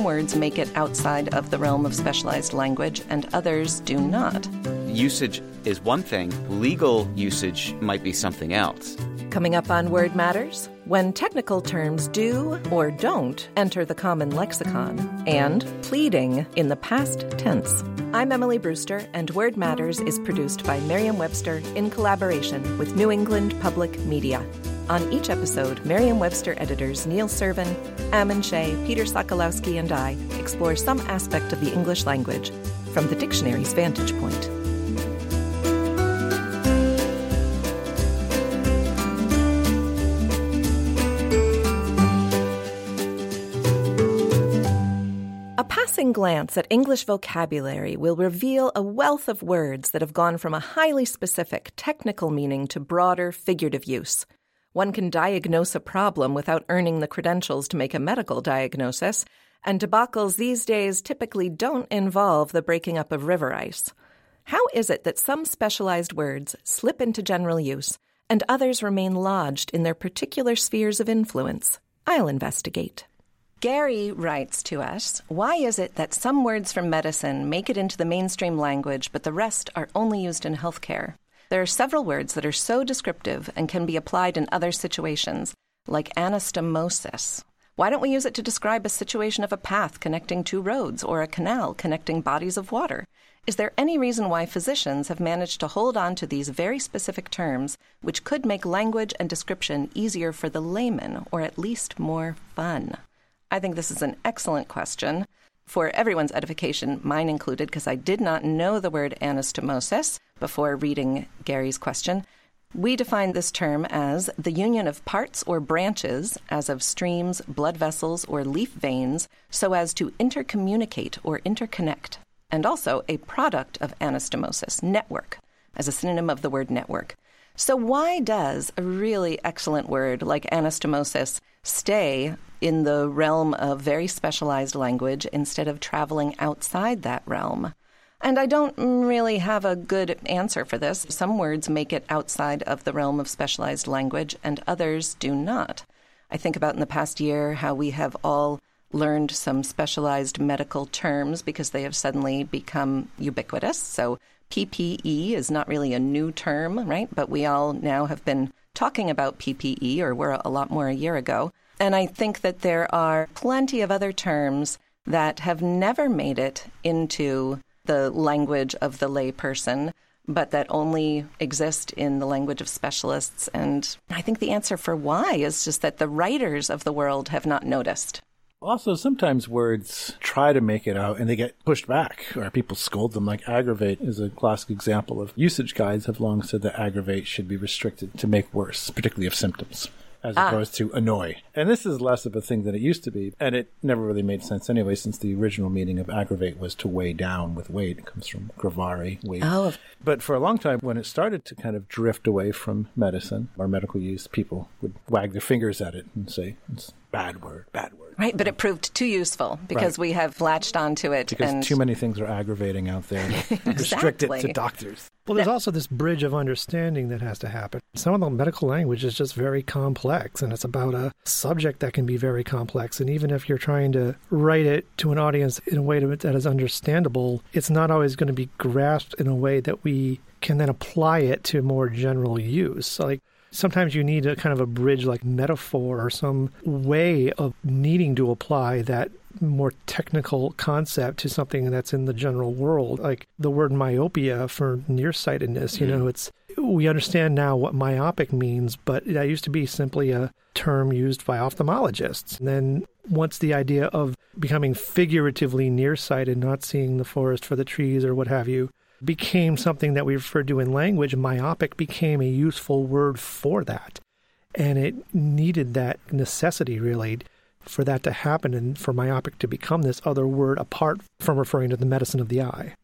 some words make it outside of the realm of specialized language and others do not. Usage is one thing, legal usage might be something else. Coming up on Word Matters, when technical terms do or don't enter the common lexicon, and pleading in the past tense. I'm Emily Brewster, and Word Matters is produced by Merriam Webster in collaboration with New England Public Media. On each episode, Merriam Webster editors Neil Serven, Ammon Shea, Peter Sokolowski, and I explore some aspect of the English language from the dictionary's vantage point. A passing glance at English vocabulary will reveal a wealth of words that have gone from a highly specific technical meaning to broader figurative use. One can diagnose a problem without earning the credentials to make a medical diagnosis, and debacles these days typically don't involve the breaking up of river ice. How is it that some specialized words slip into general use and others remain lodged in their particular spheres of influence? I'll investigate. Gary writes to us Why is it that some words from medicine make it into the mainstream language, but the rest are only used in healthcare? There are several words that are so descriptive and can be applied in other situations, like anastomosis. Why don't we use it to describe a situation of a path connecting two roads or a canal connecting bodies of water? Is there any reason why physicians have managed to hold on to these very specific terms, which could make language and description easier for the layman, or at least more fun? I think this is an excellent question for everyone's edification, mine included, because I did not know the word anastomosis before reading Gary's question. We define this term as the union of parts or branches, as of streams, blood vessels, or leaf veins, so as to intercommunicate or interconnect, and also a product of anastomosis, network, as a synonym of the word network. So, why does a really excellent word like anastomosis stay in the realm of very specialized language instead of traveling outside that realm. And I don't really have a good answer for this. Some words make it outside of the realm of specialized language, and others do not. I think about in the past year how we have all learned some specialized medical terms because they have suddenly become ubiquitous. So, PPE is not really a new term, right? But we all now have been talking about PPE, or were a lot more a year ago. And I think that there are plenty of other terms that have never made it into the language of the layperson, but that only exist in the language of specialists. And I think the answer for why is just that the writers of the world have not noticed. Also, sometimes words try to make it out and they get pushed back, or people scold them. Like aggravate is a classic example of usage guides have long said that aggravate should be restricted to make worse, particularly of symptoms as ah. opposed to annoy. And this is less of a thing than it used to be. And it never really made sense anyway, since the original meaning of aggravate was to weigh down with weight. It comes from gravare, weight. Oh. But for a long time, when it started to kind of drift away from medicine or medical use, people would wag their fingers at it and say, it's bad word, bad word. Right, but it proved too useful because right. we have latched onto it. Because and... too many things are aggravating out there. exactly. Restrict it to doctors. Well, there's also this bridge of understanding that has to happen. Some of the medical language is just very complex, and it's about a subject that can be very complex. And even if you're trying to write it to an audience in a way that is understandable, it's not always going to be grasped in a way that we can then apply it to more general use. Like sometimes you need a kind of a bridge like metaphor or some way of needing to apply that more technical concept to something that's in the general world. Like the word myopia for nearsightedness you hmm. know it's we understand now what myopic means but that used to be simply a term used by ophthalmologists. And then once the idea of becoming figuratively nearsighted not seeing the forest for the trees or what have you became something that we refer to in language, myopic became a useful word for that. And it needed that necessity, really, for that to happen and for myopic to become this other word apart from referring to the medicine of the eye.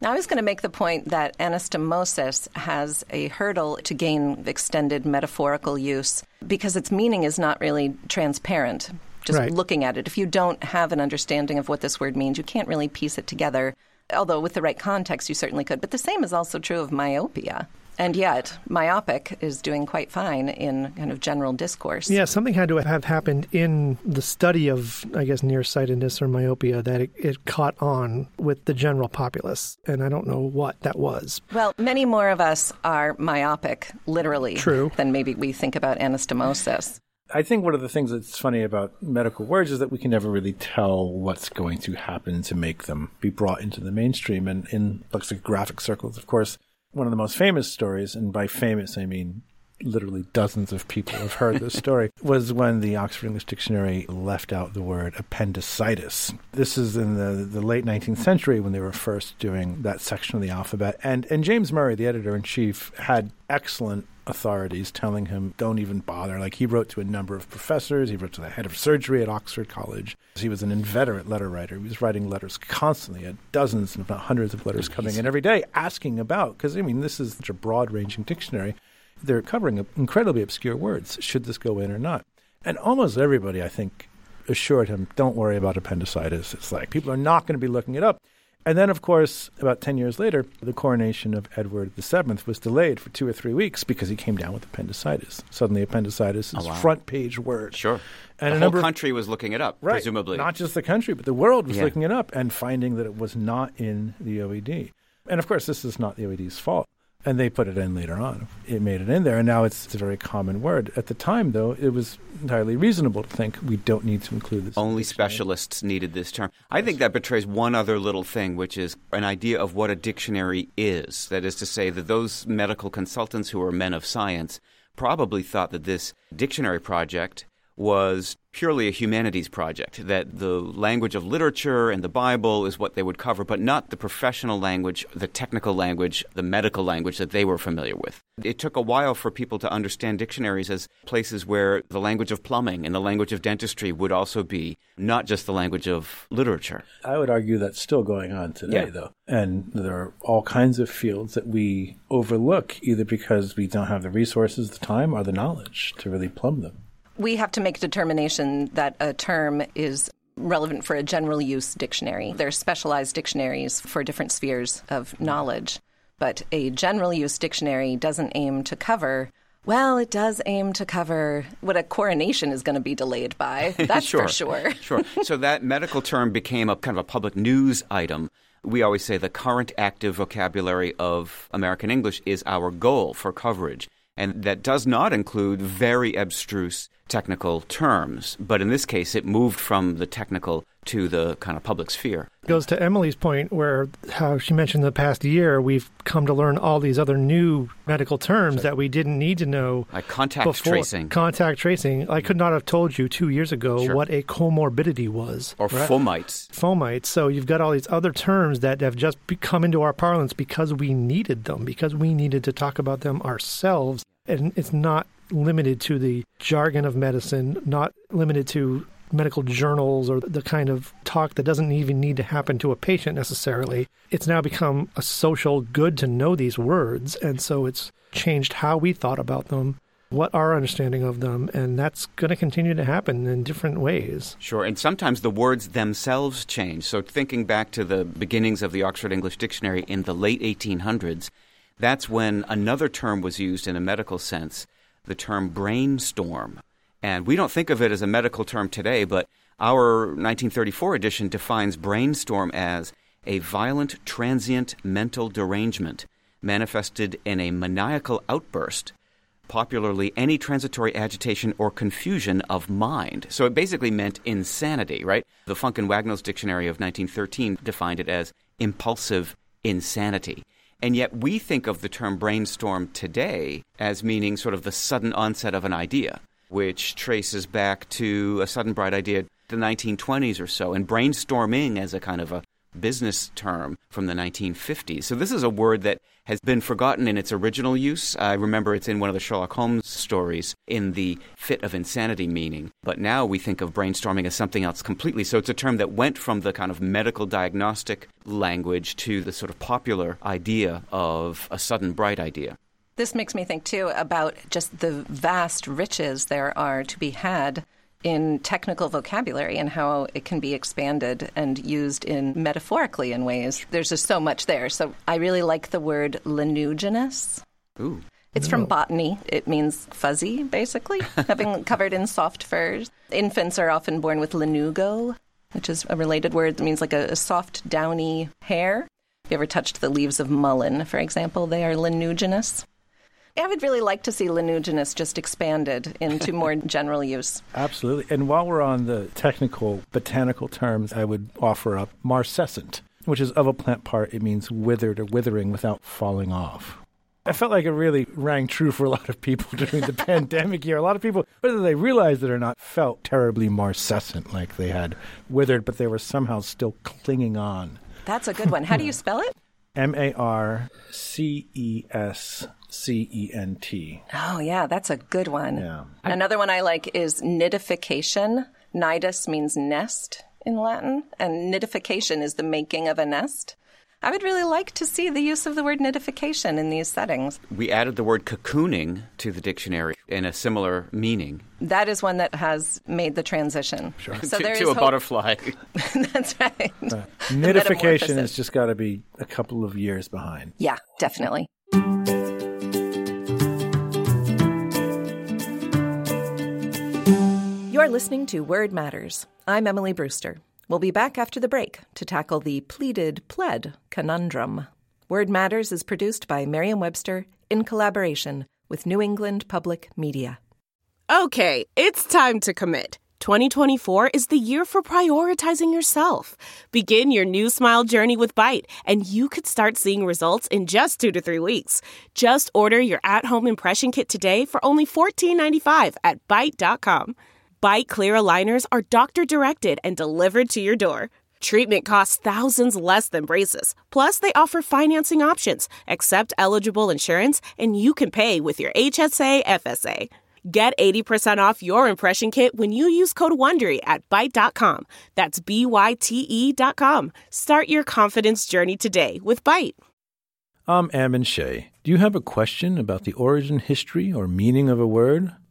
Now, I was going to make the point that anastomosis has a hurdle to gain extended metaphorical use because its meaning is not really transparent. Just right. looking at it. If you don't have an understanding of what this word means, you can't really piece it together although with the right context, you certainly could. But the same is also true of myopia. And yet, myopic is doing quite fine in kind of general discourse. Yeah, something had to have happened in the study of, I guess, nearsightedness or myopia that it, it caught on with the general populace. And I don't know what that was. Well, many more of us are myopic, literally, True. than maybe we think about anastomosis. I think one of the things that's funny about medical words is that we can never really tell what's going to happen to make them be brought into the mainstream. And in lexicographic circles, of course, one of the most famous stories, and by famous I mean literally dozens of people have heard this story, was when the Oxford English Dictionary left out the word appendicitis. This is in the, the late 19th century when they were first doing that section of the alphabet. And, and James Murray, the editor in chief, had excellent authorities telling him, don't even bother. Like he wrote to a number of professors, he wrote to the head of surgery at Oxford College. He was an inveterate letter writer. He was writing letters constantly, had dozens, if not hundreds of letters coming in every day asking about, because I mean, this is such a broad ranging dictionary. They're covering incredibly obscure words. Should this go in or not? And almost everybody, I think, assured him, don't worry about appendicitis. It's like people are not going to be looking it up. And then, of course, about 10 years later, the coronation of Edward VII was delayed for two or three weeks because he came down with appendicitis. Suddenly, appendicitis is oh, wow. front page word. Sure. And the a whole number of- country was looking it up, Right. presumably. Not just the country, but the world was Yeah. looking it up and finding that it was not in the OED. And of course, this is not the OED's fault. And they put it in later on. It made it in there, and now it's, it's a very common word. At the time, though, it was entirely reasonable to think we don't need to include this. Only specialists needed this term. I think that betrays one other little thing, which is an idea of what a dictionary is. That is to say, that those medical consultants who were men of science probably thought that this dictionary project was purely a humanities project, that the language of literature and the Bible is what they would cover, but not the professional language, the technical language, the medical language that they were familiar with. It took a while for people to understand dictionaries as places where the language of plumbing and the language of dentistry would also be not just the language of literature. I would argue that's still going on today, Yeah. though. And there are all kinds of fields that we overlook either because we don't have the resources, the time, or the knowledge to really plumb them. We have to make a determination that a term is relevant for a general use dictionary. There are specialized dictionaries for different spheres of knowledge, but a general use dictionary doesn't aim to cover. Well, it does aim to cover what a coronation is going to be delayed by. That's for sure. sure. So that medical term became a kind of a public news item. We always say the current active vocabulary of American English is our goal for coverage. And that does not include very abstruse technical terms. But in this case, it moved from the technical to the kind of public sphere. Goes to Emily's point where how she mentioned the past year we've come to learn all these other new medical terms that we didn't need to know Like contact before. tracing. Contact tracing. I could mm. not have told you two years ago Sure. what a comorbidity was. or right? fomites. fomites. So you've got all these other terms that have just come into our parlance because we needed them, because we needed to talk about them ourselves. And it's not limited to the jargon of medicine, not limited to medical journals or the kind of talk that doesn't even need to happen to a patient necessarily. It's now become a social good to know these words. And so it's changed how we thought about them, what our understanding of them, and that's going to continue to happen in different ways. Sure, and sometimes the words themselves change. So, thinking back to the beginnings of the Oxford English Dictionary in the late 1800s, that's when another term was used in a medical sense, the term brainstorm. And we don't think of it as a medical term today, but our 1934 edition defines brainstorm as a violent, transient mental derangement manifested in a maniacal outburst popularly any transitory agitation or confusion of mind. So it basically meant insanity, right? The Funk and Wagnalls Dictionary of 1913 defined it as impulsive insanity. And yet we think of the term brainstorm today as meaning sort of the sudden onset of an idea, which traces back to a sudden bright idea the 1920s or so, and brainstorming as a kind of a business term from the 1950s. So this is a word that has been forgotten in its original use. I remember it's in one of the Sherlock Holmes stories in the fit of insanity meaning. But now we think of brainstorming as something else completely. So it's a term that went from the kind of medical diagnostic language to the sort of popular idea of a sudden bright idea. This makes me think, too, about just the vast riches there are to be had in technical vocabulary and how it can be expanded and used in metaphorically in ways. There's just so much there. So I really like the word lanuginous. Ooh. It's from botany. It means fuzzy, basically, having covered in soft furs. Infants are often born with lanugo, which is a related word that means like a, a soft, downy hair. If you ever touched the leaves of mullein, for example, they are lanuginous. I would really like to see lanuginous just expanded into more general use. Absolutely. And while we're on the technical botanical terms, I would offer up marcescent, which is of a plant part. It means withered or withering without falling off. I felt like it really rang true for a lot of people during the pandemic year. A lot of people, whether they realized it or not, felt terribly marcescent, like they had withered, but they were somehow still clinging on. That's a good one. How do you spell it? M A R C E S C E N T. Oh, yeah, that's a good one. Yeah. Another one I like is nidification. Nidus means nest in Latin, and nidification is the making of a nest. I would really like to see the use of the word nidification in these settings. We added the word cocooning to the dictionary in a similar meaning. That is one that has made the transition. Sure. So to, there to is a hope- butterfly. That's right. Uh, nidification has just got to be a couple of years behind. Yeah, definitely. You're listening to Word Matters. I'm Emily Brewster. We'll be back after the break to tackle the pleaded pled conundrum. Word Matters is produced by Merriam Webster in collaboration with New England Public Media. Okay, it's time to commit. 2024 is the year for prioritizing yourself. Begin your new smile journey with Byte, and you could start seeing results in just two to three weeks. Just order your at home impression kit today for only $14.95 at Byte.com. Byte clear aligners are doctor directed and delivered to your door. Treatment costs thousands less than braces. Plus, they offer financing options, accept eligible insurance, and you can pay with your HSA FSA. Get 80% off your impression kit when you use code WONDERY at Byte.com. That's B-Y-T-E dot com. Start your confidence journey today with Byte. I'm Ammon Shea. Do you have a question about the origin, history, or meaning of a word?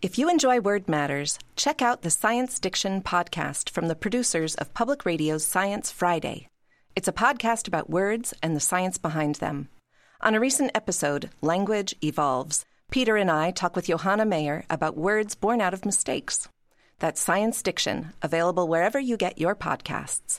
If you enjoy Word Matters, check out the Science Diction podcast from the producers of Public Radio's Science Friday. It's a podcast about words and the science behind them. On a recent episode, Language Evolves, Peter and I talk with Johanna Mayer about words born out of mistakes. That's Science Diction, available wherever you get your podcasts.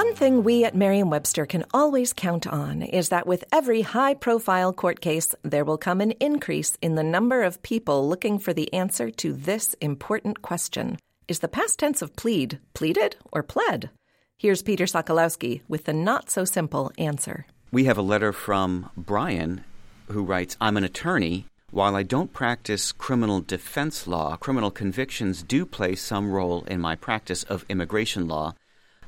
One thing we at Merriam Webster can always count on is that with every high profile court case, there will come an increase in the number of people looking for the answer to this important question Is the past tense of plead pleaded or pled? Here's Peter Sokolowski with the not so simple answer. We have a letter from Brian who writes I'm an attorney. While I don't practice criminal defense law, criminal convictions do play some role in my practice of immigration law.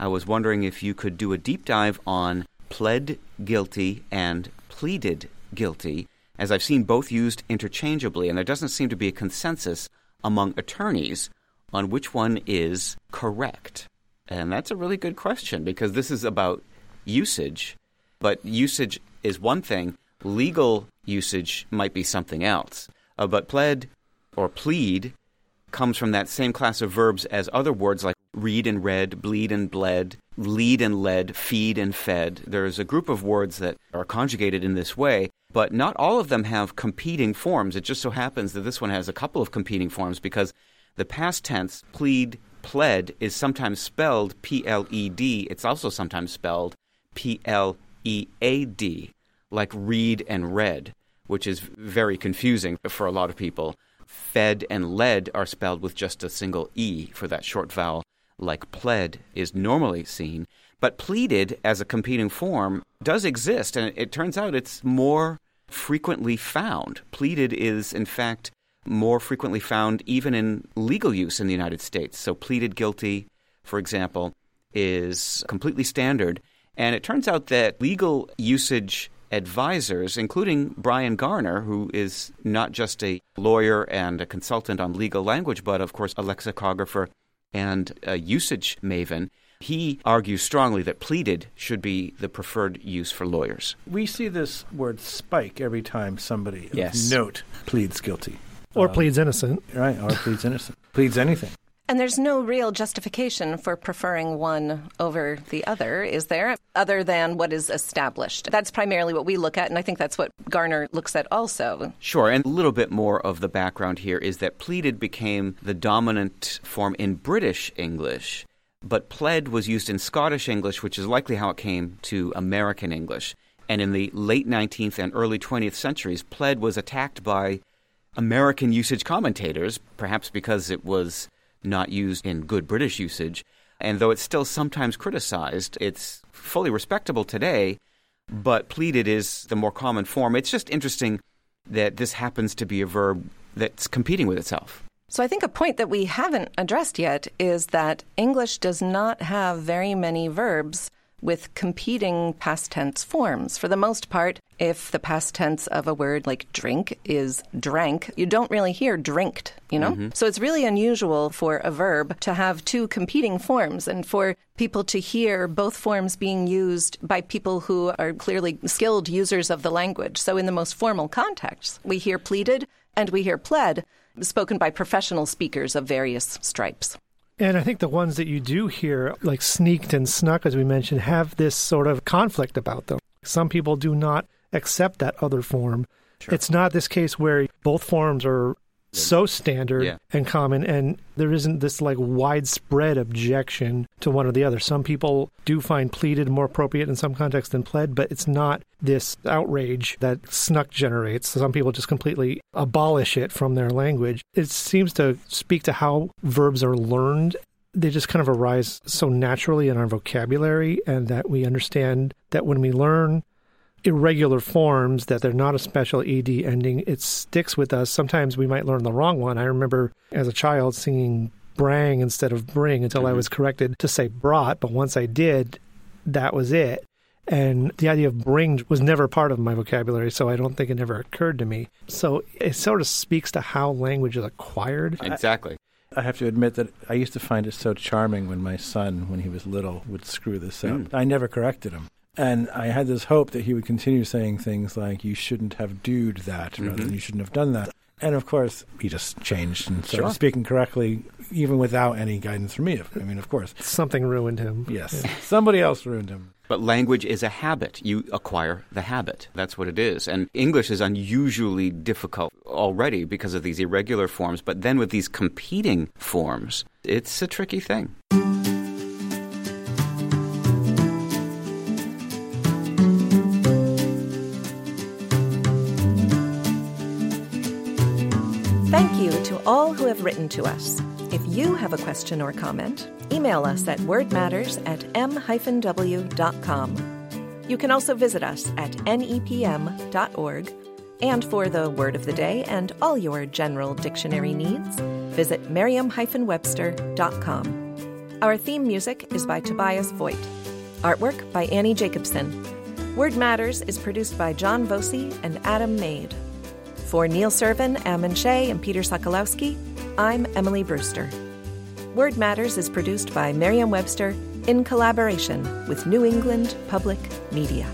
I was wondering if you could do a deep dive on pled guilty and pleaded guilty, as I've seen both used interchangeably, and there doesn't seem to be a consensus among attorneys on which one is correct. And that's a really good question because this is about usage, but usage is one thing, legal usage might be something else. Uh, but pled or plead comes from that same class of verbs as other words like read and read, bleed and bled, lead and led, feed and fed. There's a group of words that are conjugated in this way, but not all of them have competing forms. It just so happens that this one has a couple of competing forms because the past tense, plead, pled, is sometimes spelled P L E D. It's also sometimes spelled P L E A D, like read and read, which is very confusing for a lot of people. Fed and led are spelled with just a single E for that short vowel, like pled is normally seen. But pleaded as a competing form does exist, and it turns out it's more frequently found. Pleaded is, in fact, more frequently found even in legal use in the United States. So, pleaded guilty, for example, is completely standard. And it turns out that legal usage advisors, including Brian Garner, who is not just a lawyer and a consultant on legal language, but of course a lexicographer and a usage maven. He argues strongly that pleaded should be the preferred use for lawyers. We see this word spike every time somebody of Yes. note pleads guilty. Or pleads innocent. Right, or pleads innocent. Pleads anything. And there's no real justification for preferring one over the other, is there? Other than what is established. That's primarily what we look at, and I think that's what Garner looks at also. Sure, and a little bit more of the background here is that pleaded became the dominant form in British English, but pled was used in Scottish English, which is likely how it came to American English. And in the late 19th and early 20th centuries, pled was attacked by American usage commentators, perhaps because it was not used in good British usage. And though it's still sometimes criticized, it's fully respectable today, but pleaded is the more common form. It's just interesting that this happens to be a verb that's competing with itself. So I think a point that we haven't addressed yet is that English does not have very many verbs with competing past tense forms. For the most part, if the past tense of a word like drink is drank, you don't really hear drinked, you know? Mm-hmm. So it's really unusual for a verb to have two competing forms and for people to hear both forms being used by people who are clearly skilled users of the language. So in the most formal context, we hear pleaded and we hear pled spoken by professional speakers of various stripes. And I think the ones that you do hear, like sneaked and snuck, as we mentioned, have this sort of conflict about them. Some people do not accept that other form. It's not this case where both forms are so standard Yeah. and common, and there isn't this like widespread objection to one or the other. Some people do find pleaded more appropriate in some contexts than pled, but it's not this outrage that snuck generates. Some people just completely abolish it from their language. It seems to speak to how verbs are learned they just kind of arise so naturally in our vocabulary and that we understand that when we learn irregular forms that they're not a special ed ending. It sticks with us. Sometimes we might learn the wrong one. I remember as a child singing brang instead of bring until i mm-hmm. was corrected to say brought but once i did that was it. And the idea of bring was never part of my vocabulary so i don't think it ever occurred to me. So it sort of speaks to how language is acquired. Exactly. I have to admit that I used to find it so charming when my son, when he was little, would screw this up. Mm. I never corrected him. And I had this hope that he would continue saying things like, you shouldn't have doed that, rather than mm-hmm. you shouldn't have done that. And of course, he just changed and started Sure. speaking correctly, even without any guidance from me. I mean, of course. something ruined him Yes. Somebody else ruined him. But language is a habit. You acquire the habit. That's what it is. And English is unusually difficult already because of these irregular forms. But then with these competing forms, it's a tricky thing. All who have written to us. If you have a question or comment, email us at wordmatters at m-w.com. You can also visit us at nepm.org. And for the word of the day and all your general dictionary needs, visit merriam-webster.com. Our theme music is by Tobias Voigt. Artwork by Annie Jacobson. Word Matters is produced by John Voci and Adam Maid. For Neil Serven, Ammon Shea, and Peter Sokolowski, I'm Emily Brewster. Word Matters is produced by Merriam Webster in collaboration with New England Public Media.